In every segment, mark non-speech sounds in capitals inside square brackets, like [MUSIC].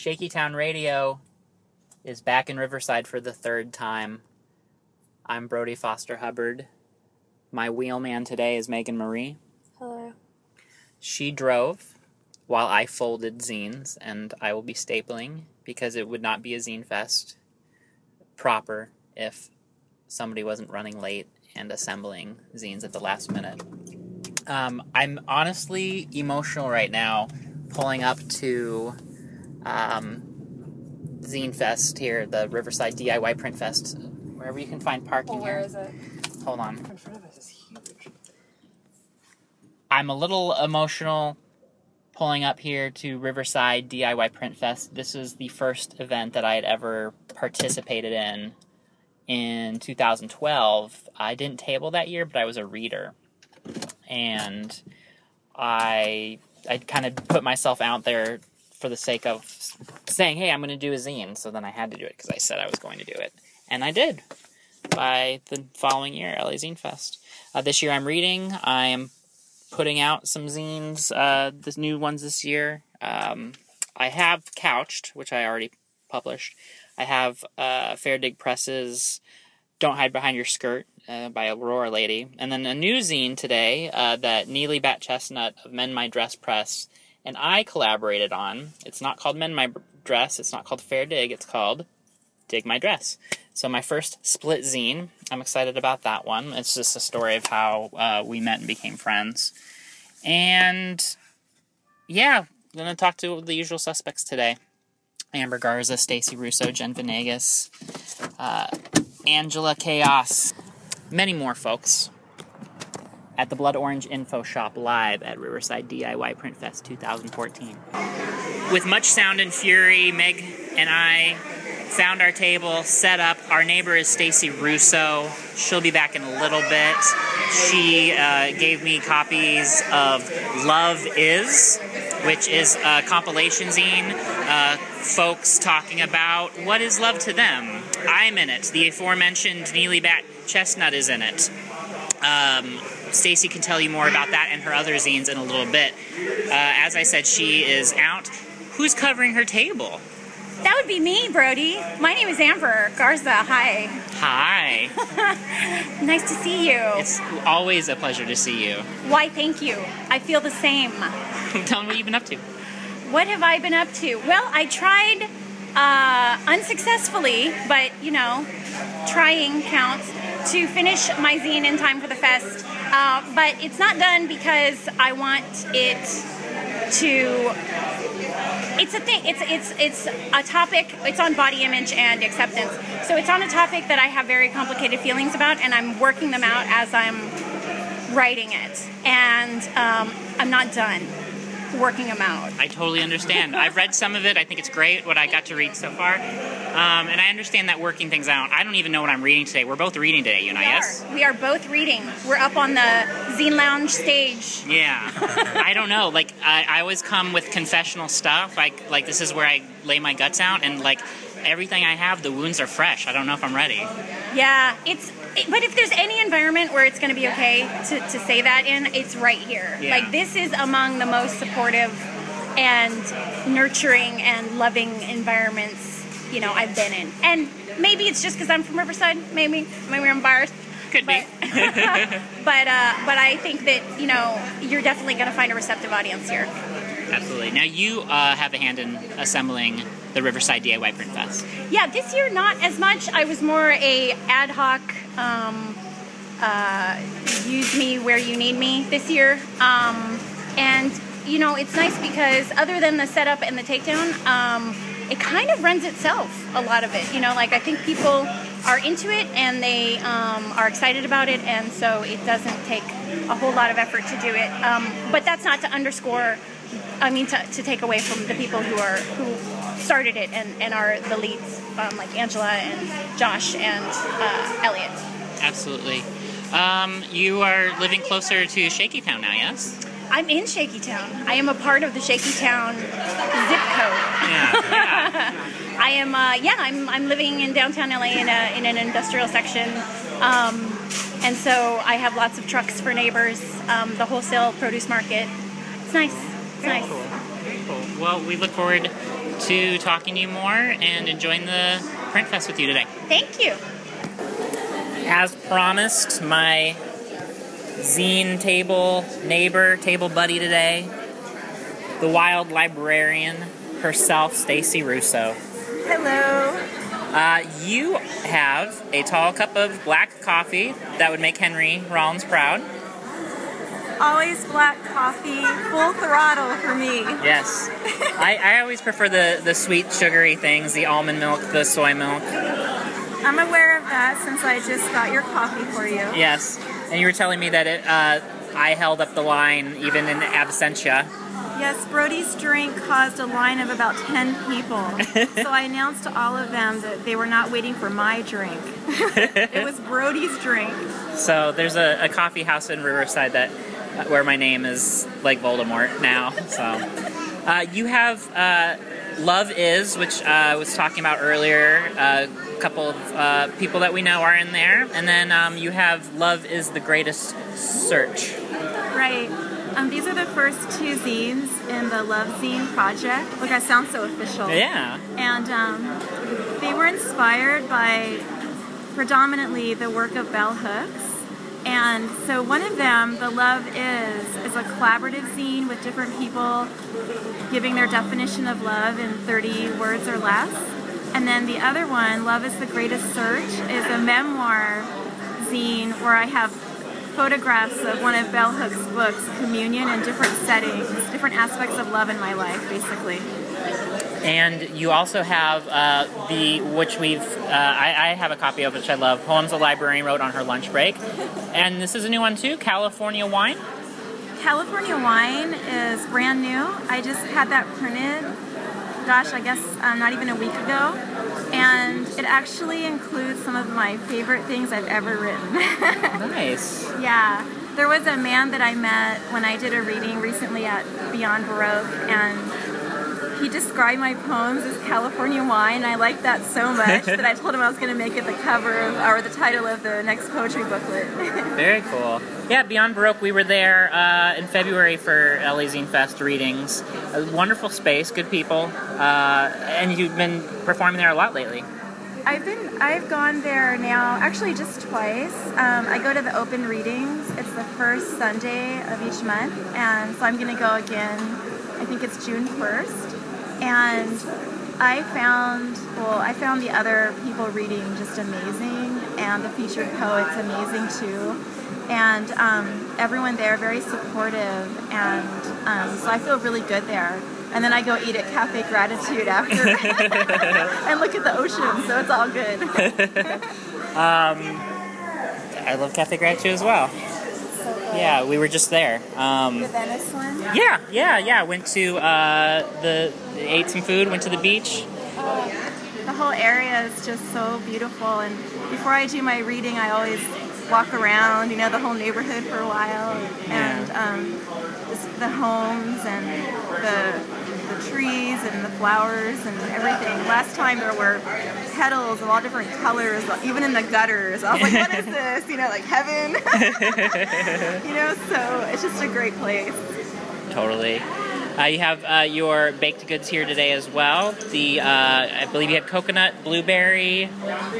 Shaky Town Radio is back in Riverside for the third time. I'm Brody Foster Hubbard. My wheelman today is Megan Marie. Hello. She drove while I folded zines, and I will be stapling because it would not be a zine fest proper if somebody wasn't running late and assembling zines at the last minute. Um, I'm honestly emotional right now, pulling up to um, Zine Fest here, the Riverside DIY Print Fest, wherever you can find parking Well, where here. is it? Hold on. In front of us is huge. I'm a little emotional pulling up here to Riverside DIY Print Fest. This is the first event that I had ever participated in in 2012. I didn't table that year, but I was a reader. And I I kind of put myself out there for the sake of saying, "Hey, I'm going to do a zine." So then I had to do it because I said I was going to do it, and I did. By the following year, LA Zine Fest. Uh, this year, I'm reading. I am putting out some zines, uh, the new ones this year. Um, I have Couched, which I already published. I have uh, Fair Dig Presses, Don't Hide Behind Your Skirt uh, by Aurora Lady. And then a new zine today uh, that Neely Bat Chestnut of Mend My Dress Press and I collaborated on. It's not called Mend My Dress, it's not called Fair Dig, it's called Dig My Dress. So my first split zine, I'm excited about that one. It's just a story of how uh, we met and became friends. And yeah, I'm gonna talk to the usual suspects today. Amber Garza, Stacy Russo, Jen Venegas, uh, Angela Chaos, many more folks at the Blood Orange Info Shop live at Riverside DIY Print Fest 2014. With much sound and fury, Meg and I found our table set up. Our neighbor is Stacy Russo. She'll be back in a little bit. She uh, gave me copies of Love Is, which is a compilation zine. Uh, folks talking about what is love to them. I'm in it. The aforementioned Neely Bat Chestnut is in it. Um, Stacy can tell you more about that and her other zines in a little bit. Uh, as I said, she is out. Who's covering her table? That would be me, Brody. My name is Amber Garza. Hi. Hi. [LAUGHS] Nice to see you. It's always a pleasure to see you. Why, thank you. I feel the same. [LAUGHS] Tell me what you've been up to. What have I been up to? Well, I tried uh, unsuccessfully, but you know, trying counts, to finish my zine in time for the fest. Uh, but it's not done because I want it to. It's a thing. It's it's it's a topic. It's on body image and acceptance. So it's on a topic that I have very complicated feelings about, and I'm working them out as I'm writing it. And um, I'm not done working them out. I totally understand. I've read some of it. I think it's great what I got to read so far. Um, and I understand that working things out. I don't even know what I'm reading today. We're both reading today, you and I, We yes? are. We are both reading. We're up on the Zine Lounge stage. Yeah. I don't know. Like, I, I always come with confessional stuff. Like, like, this is where I lay my guts out. And, like, everything I have, the wounds are fresh. I don't know if I'm ready. Yeah, it's. But if there's any environment where it's going to be okay to, to say that in, it's right here. Yeah. Like this is among the most supportive and nurturing and loving environments you know I've been in. And maybe it's just because I'm from Riverside. Maybe maybe I'm biased. Could be. But [LAUGHS] but, uh, but I think that you know you're definitely going to find a receptive audience here. Absolutely. Now, you uh, have a hand in assembling the Riverside DIY Print Fest. Yeah, this year not as much. I was more a ad hoc, um, uh, use me where you need me this year. Um, and you know, it's nice because other than the setup and the takedown, um, it kind of runs itself. A lot of it, you know, like I think people are into it and they um, are excited about it, and so it doesn't take a whole lot of effort to do it. Um, but that's not to underscore. I mean, to, to take away from the people who are who started it and, and are the leads, um, like Angela and Josh and uh, Elliot. Absolutely. Um, you are living closer to Shaky Town now, yes? I'm in Shaky Town. I am a part of the Shaky Town zip code. Yeah. yeah. [LAUGHS] I am, uh, yeah, I'm, I'm living in downtown LA in, a, in an industrial section. Um, and so I have lots of trucks for neighbors, um, the wholesale produce market. It's nice. It's nice. Cool. Very cool. Well, we look forward to talking to you more and enjoying the Print Fest with you today. Thank you. As promised, my zine table neighbor, table buddy today, the wild librarian herself, Stacy Russo. Hello. Uh, you have a tall cup of black coffee that would make Henry Rollins proud. Always black coffee, full throttle for me. Yes. [LAUGHS] I, I always prefer the, the sweet, sugary things, the almond milk, the soy milk. I'm aware of that since I just got your coffee for you. Yes. And you were telling me that it, uh, I held up the line even in absentia. Yes, Brody's drink caused a line of about 10 people. [LAUGHS] so I announced to all of them that they were not waiting for my drink. [LAUGHS] it was Brody's drink. So there's a, a coffee house in Riverside that where my name is like Voldemort now. So uh, you have uh, Love Is, which uh, I was talking about earlier. A couple of uh, people that we know are in there, and then um, you have Love Is the Greatest Search. Right. Um, these are the first two zines in the Love Zine project. Look, I sound so official. Yeah. And um, they were inspired by predominantly the work of Bell Hooks. And so one of them, The Love Is, is a collaborative zine with different people giving their definition of love in 30 words or less. And then the other one, Love is the Greatest Search, is a memoir zine where I have photographs of one of Bell Hooks' books, Communion, in different settings, different aspects of love in my life, basically. And you also have uh, the, which we've, uh, I, I, have a copy of which I love, Poems a Librarian Wrote on Her Lunch Break. And this is a new one too, California Wine. California Wine is brand new. I just had that printed, gosh, I guess uh, not even a week ago. And it actually includes some of my favorite things I've ever written. [LAUGHS] nice. Yeah. There was a man that I met when I did a reading recently at Beyond Baroque, and he described my poems as California wine. I liked that so much [LAUGHS] that I told him I was going to make it the cover of, or the title of the next poetry booklet. [LAUGHS] Very cool. Yeah, Beyond Baroque, we were there uh, in February for LA Zine Fest readings. A wonderful space, good people, uh, and you've been performing there a lot lately. I've been I've gone there now actually just twice. Um, I go to the open readings. It's the first Sunday of each month, and so I'm going to go again. I think it's June 1st and I found well, I found the other people reading just amazing, and the featured poets amazing too, and um, everyone there very supportive, and um, so I feel really good there. And then I go eat at Cafe Gratitude after, [LAUGHS] and look at the ocean, so it's all good. [LAUGHS] um, I love Cafe Gratitude as well. Yeah, we were just there. Um, the Venice one? Yeah, yeah, yeah. Went to uh, the ate some food, went to the beach. The whole area is just so beautiful, and before I do my reading, I always walk around, you know, the whole neighborhood for a while, and um, just the homes and the the trees and the flowers and everything. Last time there were petals of all different colors, even in the gutters. I was like, what is [LAUGHS] this? You know, like heaven. [LAUGHS] you know, so it's just a great place. Totally. Uh, you have uh, your baked goods here today as well. The uh, I believe you had coconut, blueberry.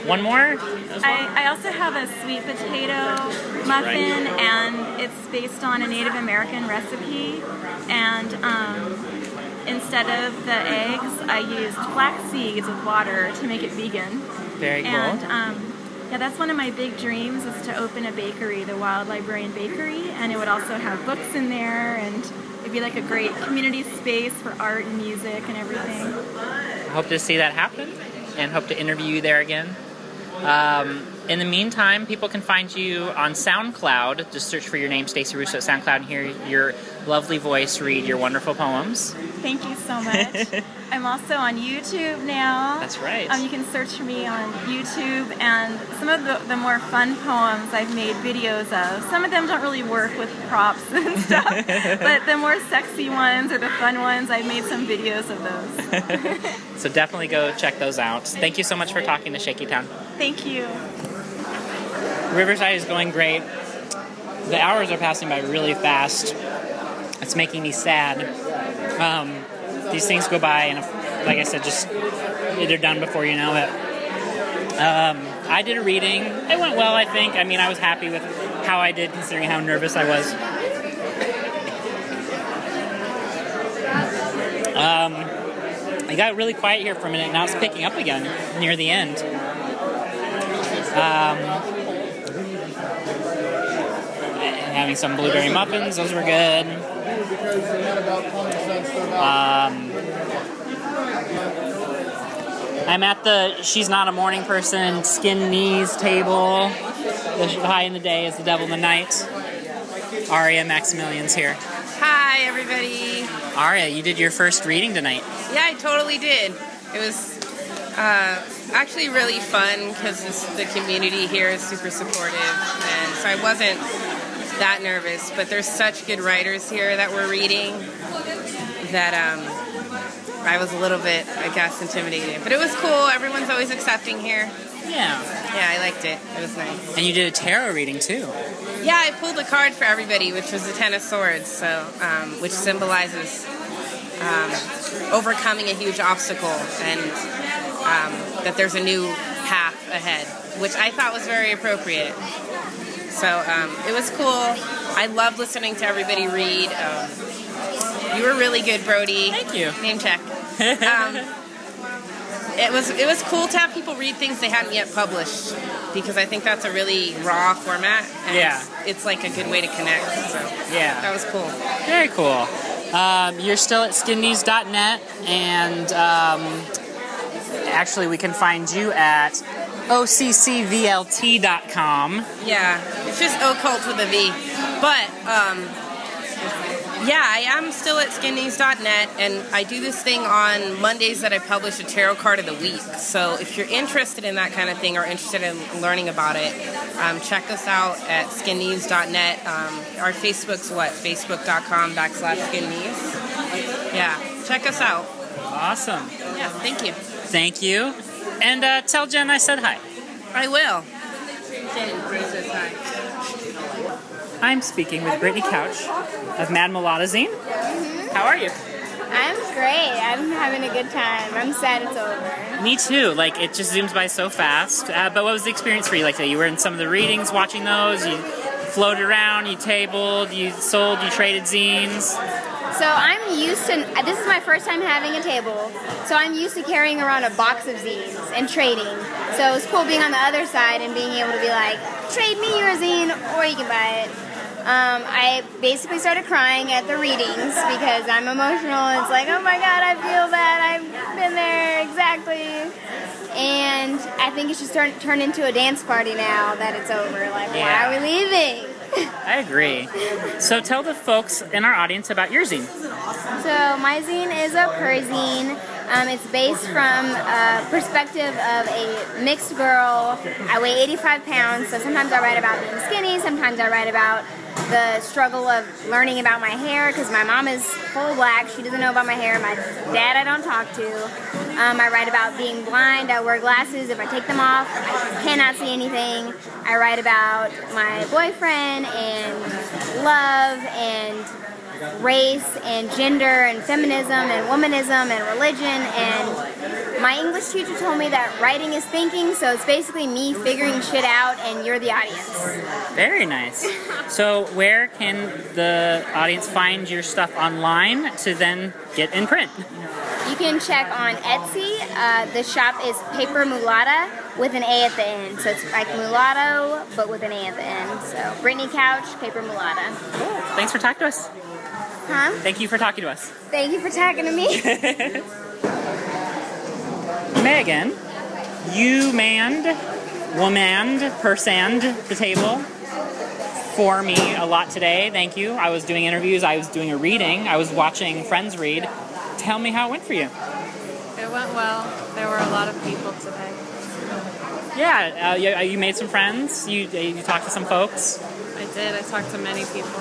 One more. I, I, also have a sweet potato muffin, right. and it's based on a Native American recipe. And um, instead of the eggs, I used flax seeds with water to make it vegan. Very cool. And um, yeah, that's one of my big dreams is to open a bakery, the Wild Librarian Bakery, and it would also have books in there and it'd be like a great community space for art and music and everything. I hope to see that happen and hope to interview you there again. Um, in the meantime, people can find you on SoundCloud. Just search for your name, Stacy Russo, at SoundCloud, and hear your lovely voice read your wonderful poems. Thank you so [LAUGHS] much. I'm also on YouTube now. That's right. Um, you can search for me on YouTube, and some of the, the more fun poems I've made videos of. Some of them don't really work with props [LAUGHS] and stuff, [LAUGHS] but the more sexy ones or the fun ones, I've made some videos of those. so definitely go check those out. Thank you so much for talking to Shaky Town. Thank you. Riverside is going great. The hours are passing by really fast. It's making me sad. Um, these things go by and like I said, just they're done before you know it. Um, I did a reading. It went well, I think. I mean, I was happy with how I did, considering how nervous I was. Um, it got really quiet here for a minute. Now it's picking up again near the end. Um, having some blueberry muffins. Those were good. Um, I'm at the She's Not a Morning Person Skin Knees table. The high in the day is the devil in the night. Aria Maximilian's here. Hi, everybody. Aria, you did your first reading tonight. Yeah, I totally did. It was uh, actually really fun because the community here is super supportive, and so I wasn't that nervous. But there's such good writers here that we're reading that um, I was a little bit, I guess, intimidated. But it was cool. Everyone's always accepting here. Yeah. Yeah, I liked it. It was nice. And you did a tarot reading too. Yeah, I pulled a card for everybody, which was the Ten of Swords, so um, which symbolizes um, overcoming a huge obstacle and um, that there's a new path ahead, which I thought was very appropriate. So um, it was cool. I love listening to everybody read. Um, you were really good, Brody. Thank you. Name check. [LAUGHS] Um, it was it was cool to have people read things they hadn't yet published because I think that's a really raw format. And Yeah. it's, it's like a good way to connect. So Yeah. that was cool. Very cool. Um, you're still at skinnews.net, and um, actually, we can find you at occvlt.com. Yeah, it's just occult with a V. But um, yeah, I am still at skinnews.net, and I do this thing on Mondays that I publish a tarot card of the week. So if you're interested in that kind of thing or interested in learning about it, um, check us out at skinnews.net. Um, our Facebook's what? Facebook.com backslash skinnews. Yeah, check us out. Awesome. Yeah, thank you. Thank you. And uh, tell Jen I said hi. I will. Jen, says hi. I'm speaking with Brittany Couch of Mad Mulata Zine. How are you? I'm great. I'm having a good time. I'm sad it's over. Me too. Like it just zooms by so fast. Uh, but what was the experience for you? Like you were in some of the readings, watching those. You floated around. You tabled. You sold. You traded zines. So I'm used to. This is my first time having a table. So I'm used to carrying around a box of zines and trading. So it was cool being on the other side and being able to be like, trade me your zine, or you can buy it. Um, I basically started crying at the readings because I'm emotional. It's like, oh my god, I feel that. I've been there exactly. And I think it's just turned turned into a dance party now that it's over. Like, Yeah. why are we leaving? I agree. So tell the folks in our audience about your zine. So my zine is a perzine. Um, it's based from a perspective of a mixed girl. I weigh 85 pounds, so sometimes I write about being skinny. Sometimes I write about the struggle of learning about my hair because my mom is full black. She doesn't know about my hair. My dad I don't talk to. Um, I write about being blind. I wear glasses. If I take them off, I cannot see anything. I write about my boyfriend and love and race and gender and feminism and womanism and religion and my English teacher told me that writing is thinking so it's basically me figuring shit out and you're the audience. Very nice. So where can the audience find your stuff online to then get in print? You can check on Etsy. Uh, the shop is Paper Mulata with an A at the end. So it's like mulatto but with an A at the end. So Brittany Couch, Paper Mulata. Thanks for talking to us. Huh? Thank you for talking to us. Thank you for talking to me. [LAUGHS] Megan, you manned, womaned, persanned the table for me a lot today. Thank you. I was doing interviews, I was doing a reading, I was watching friends read. Tell me how it went for you. It went well. There were a lot of people today. Yeah, uh, you, you made some friends, you, you talked to some folks. I did. I talked to many people.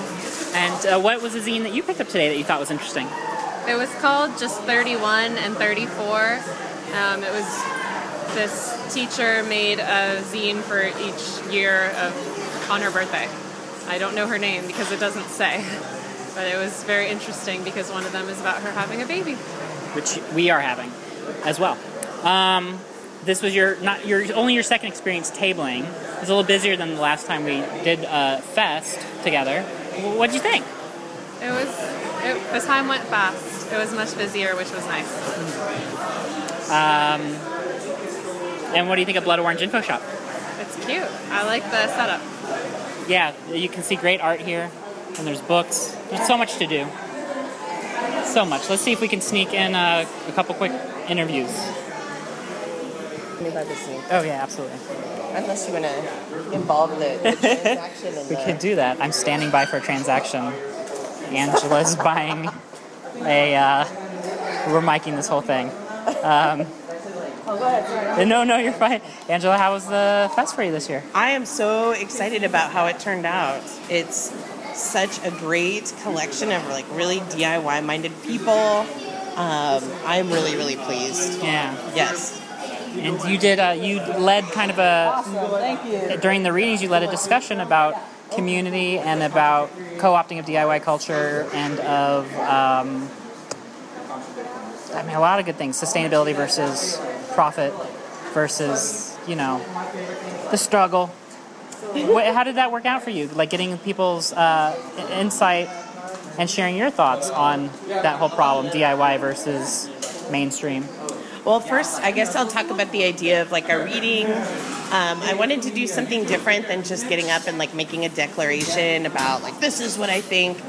And uh, what was the zine that you picked up today that you thought was interesting? It was called just 31 and 34. Um, it was this teacher made a zine for each year of on her birthday. I don't know her name because it doesn't say, [LAUGHS] but it was very interesting because one of them is about her having a baby. Which we are having. as well. Um, this was your not your only your second experience tabling. It was a little busier than the last time we did uh, fest together. What would you think? It was. It, the time went fast. It was much busier, which was nice. Um, and what do you think of Blood Orange Info Shop? It's cute. I like the setup. Yeah, you can see great art here, and there's books. There's so much to do. So much. Let's see if we can sneak in uh, a couple quick interviews. about the scene. Oh yeah, absolutely. Unless you want to involve the, the [LAUGHS] transaction and We the, could do that. I'm standing by for a transaction. Angela's [LAUGHS] buying a. Uh, we're miking this whole thing. Um, no, no, you're fine. Angela, how was the fest for you this year? I am so excited about how it turned out. It's such a great collection of like really DIY minded people. Um, I'm really, really pleased. Yeah. Yes. And you did. Uh, you led kind of a Awesome. Thank you. during the readings. You led a discussion about community and about co-opting of DIY culture and of. Um, I mean, a lot of good things. Sustainability versus profit versus you know the struggle. What, how did that work out for you? Like getting people's uh, insight and sharing your thoughts on that whole problem, DIY versus mainstream. Well, first, I guess I'll talk about the idea of like a reading. Um, I wanted to do something different than just getting up and like making a declaration about like this is what I think.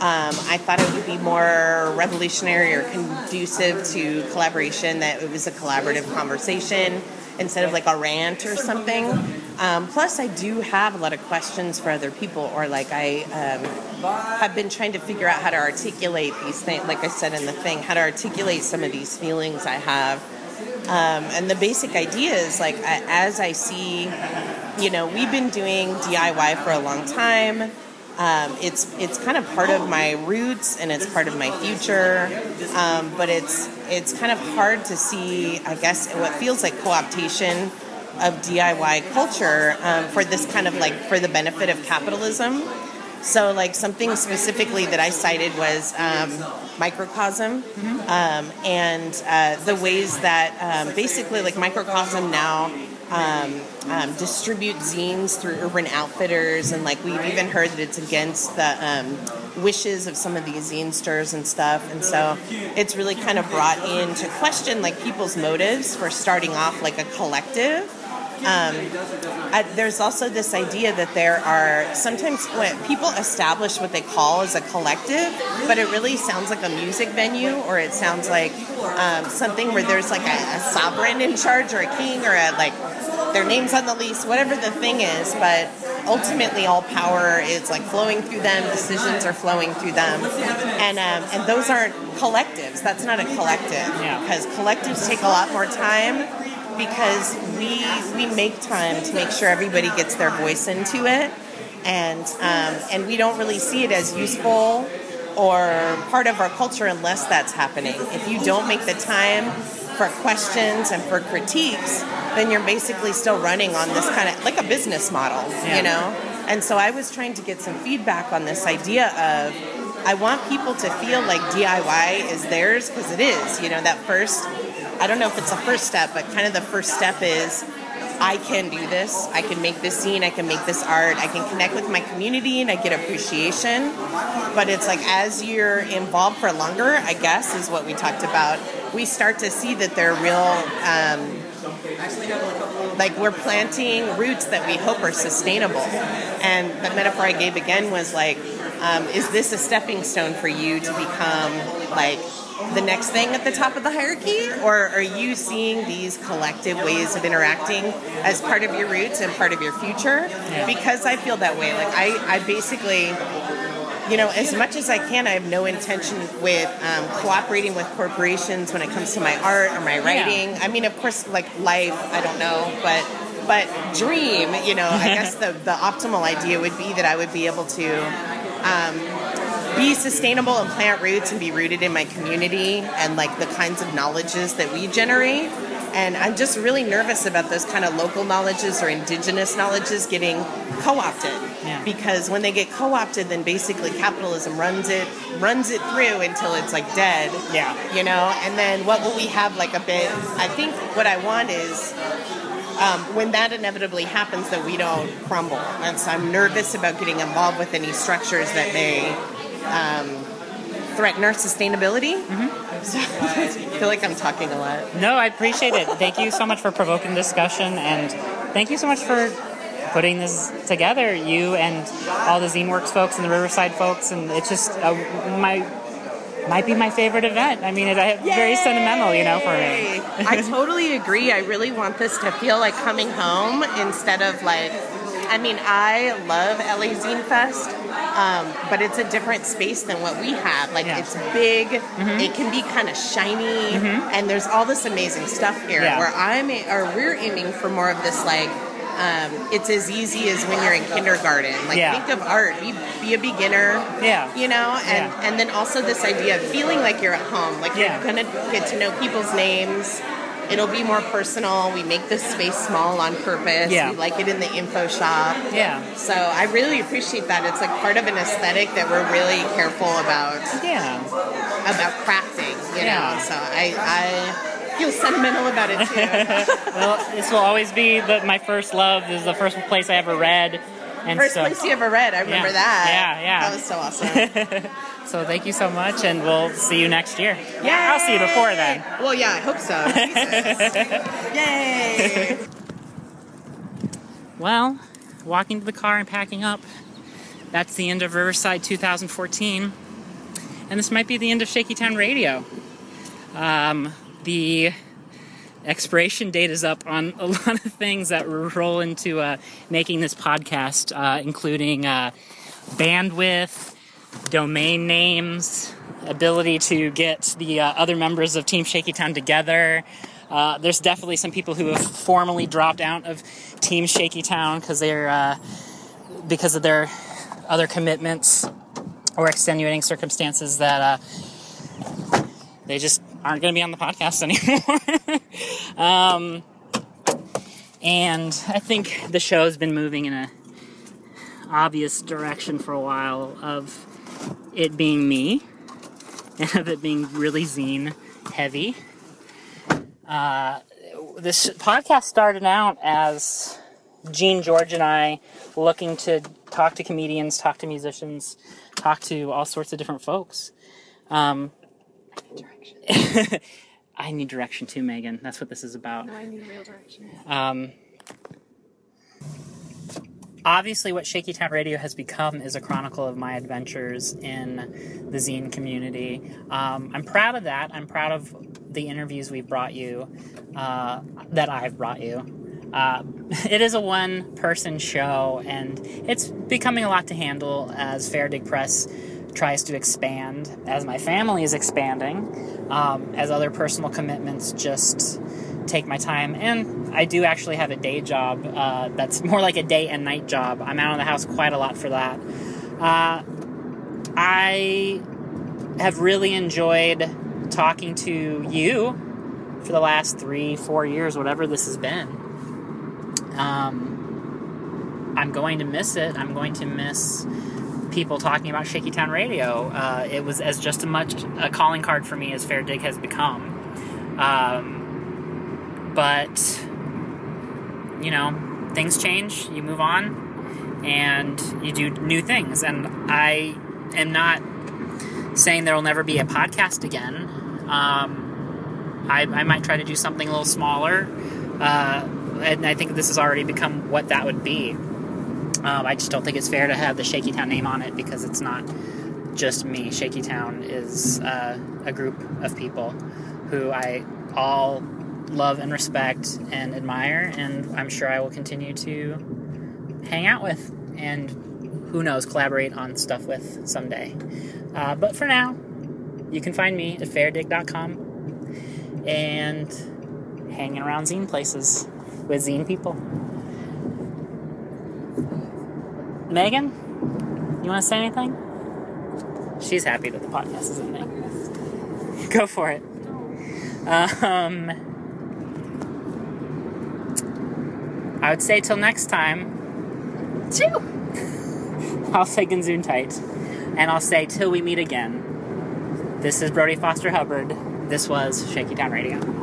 Um, I thought it would be more revolutionary or conducive to collaboration. That it was a collaborative conversation instead of like a rant or something. Um, plus, I do have a lot of questions for other people, or like I um, have been trying to figure out how to articulate these things. Like I said in the thing, how to articulate some of these feelings I have. Um, and the basic idea is like a- as I see, you know, we've been doing DIY for a long time. Um, it's it's kind of part of my roots and it's part of my future, um, but it's it's kind of hard to see. I guess what feels like co-optation of DIY culture um, for this kind of like for the benefit of capitalism. So, like something specifically that I cited was um, microcosm, um, and uh, the ways that um, basically, like microcosm now um, um, distribute zines through Urban Outfitters, and like we've even heard that it's against the um, wishes of some of these zine stores and stuff. And so, it's really kind of brought in to question like people's motives for starting off like a collective. Um, I, there's also this idea that there are sometimes when people establish what they call as a collective, but it really sounds like a music venue or it sounds like um, something where there's like a, a sovereign in charge or a king or a like their names on the lease, whatever the thing is. But ultimately, all power is like flowing through them. Decisions are flowing through them, and um, and those aren't collectives. That's not a collective Yeah. because collectives take a lot more time because we we make time to make sure everybody gets their voice into it, and um, and we don't really see it as useful or part of our culture unless that's happening. If you don't make the time for questions and for critiques, then you're basically still running on this kind of like a business model, Yeah. you know. And so I was trying to get some feedback on this idea of I want people to feel like DIY is theirs because it is. You know, that first, I don't know if it's a first step, but kind of the first step is I can do this. I can make this scene. I can make this art. I can connect with my community and I get appreciation. But it's like as you're involved for longer, I guess, is what we talked about, we start to see that they're real. Um, like we're planting roots that we hope are sustainable. And the metaphor I gave again was like, um, is this a stepping stone for you to become like the next thing at the top of the hierarchy? Or are you seeing these collective ways of interacting as part of your roots and part of your future? Because I feel that way. Like I, I basically you know, as much as I can, I have no intention with um, cooperating with corporations when it comes to my art or my writing. I mean, of course, like life, I don't know, but but dream, you know, I [LAUGHS] guess the the optimal idea would be that I would be able to. Um, be sustainable and plant roots and be rooted in my community and like the kinds of knowledges that we generate And I'm just really nervous about those kind of local knowledges or indigenous knowledges getting co-opted. Yeah. Because when they get co-opted, then basically capitalism runs it runs it through until it's like dead. Yeah. You know, and then what will we have like a bit? I think what I want is um, when that inevitably happens, that we don't crumble. And so I'm nervous about getting involved with any structures that may um, threaten our sustainability. So, [LAUGHS] I feel like I'm talking a lot. No, I appreciate it. Thank you so much for provoking discussion, and thank you so much for putting this together. You and all the ZineWorks folks and the Riverside folks, and it's just uh, my might be my favorite event. I mean, it's very sentimental, you know, for me. I totally agree. I really want this to feel like coming home instead of like. I mean, I love LA Zine Fest, um, but it's a different space than what we have. Like, Yeah. it's big, it can be kind of shiny, and there's all this amazing stuff here. Yeah. Where I'm, or we're aiming for more of this like. Um, it's as easy as when you're in kindergarten. Like Yeah. think of art, be, be a beginner. Yeah. You know, and Yeah. and then also this idea of feeling like you're at home, like Yeah. you're gonna get to know people's names. It'll be more personal. We make this space small on purpose. Yeah. We like it in the info shop. Yeah. So I really appreciate that. It's like part of an aesthetic that we're really careful about Yeah. about crafting. You Yeah. know, so I I feel sentimental about it too. [LAUGHS] Well, this will always be the, my first love. This is the first place I ever read, and First so place you ever read. I remember Yeah. that. Yeah, yeah. That was so awesome. [LAUGHS] so thank you so much, and we'll see you next year. Yeah, I'll see you before then. Well, yeah, I hope so. [LAUGHS] Yay! Well, walking to the car and packing up. That's the end of Riverside 2014. And this might be the end of Shaky Town Radio. Um, the expiration date is up on a [LAUGHS] lot of things that roll into uh, making this podcast, uh, including uh, bandwidth, domain names, ability to get the uh, other members of Team Shaky Town together. Uh, there's definitely some people who have formally dropped out of Team Shaky Town because they're uh, because of their other commitments or extenuating circumstances that they just aren't going to be on the podcast anymore. [LAUGHS] um, and I think the show's been moving in a obvious direction for a while of it being me and of it being really zine heavy. Uh, this podcast started out as Gene, George, and I looking to talk to comedians, talk to musicians, talk to all sorts of different folks. Um, I need direction too, Megan. That's what this is about. No, I need real direction. Um, obviously, what Shaky Town Radio has become is a chronicle of my adventures in the zine community. Um, I'm proud of that. I'm proud of the interviews we've brought you, uh, that I've brought you. Uh, [LAUGHS] it is a one person show, and it's becoming a lot to handle as Fair Dig Press tries to expand, as my family is expanding, um, as other personal commitments just take my time. And I do actually have a day job uh, that's [LAUGHS] more like a day and night job. I'm out of the house quite a lot for that. Uh, I have really enjoyed talking to you for the last three, four years, whatever this has been. Um, I'm going to miss it. I'm going to miss people talking about Shaky Town Radio. Uh, it was as just as much a calling card for me as Fair Dig has become. Um, but, you know, things change, you move on, and you do new things. And I am not saying there will never be a podcast again. Um, I, I might try to do something a little smaller. Uh, and I think this has already become what that would be. Um, I just don't think it's fair to have the Shaky Town name on it because it's not just me. Shaky Town is uh, a group of people who I all love and respect and admire, and I'm sure I will continue to hang out with and who knows, collaborate on stuff with someday. Uh, but for now, you can find me at fairdig.com and hanging around zine places with zine people. Megan, you want to say anything? She's happy that the podcast is ending. Go for it. Um, I would say till next time. Two. I'll say Ganzoon tight. And I'll say till we meet again. This is Brody Foster Hubbard. This was Shaky Town Radio.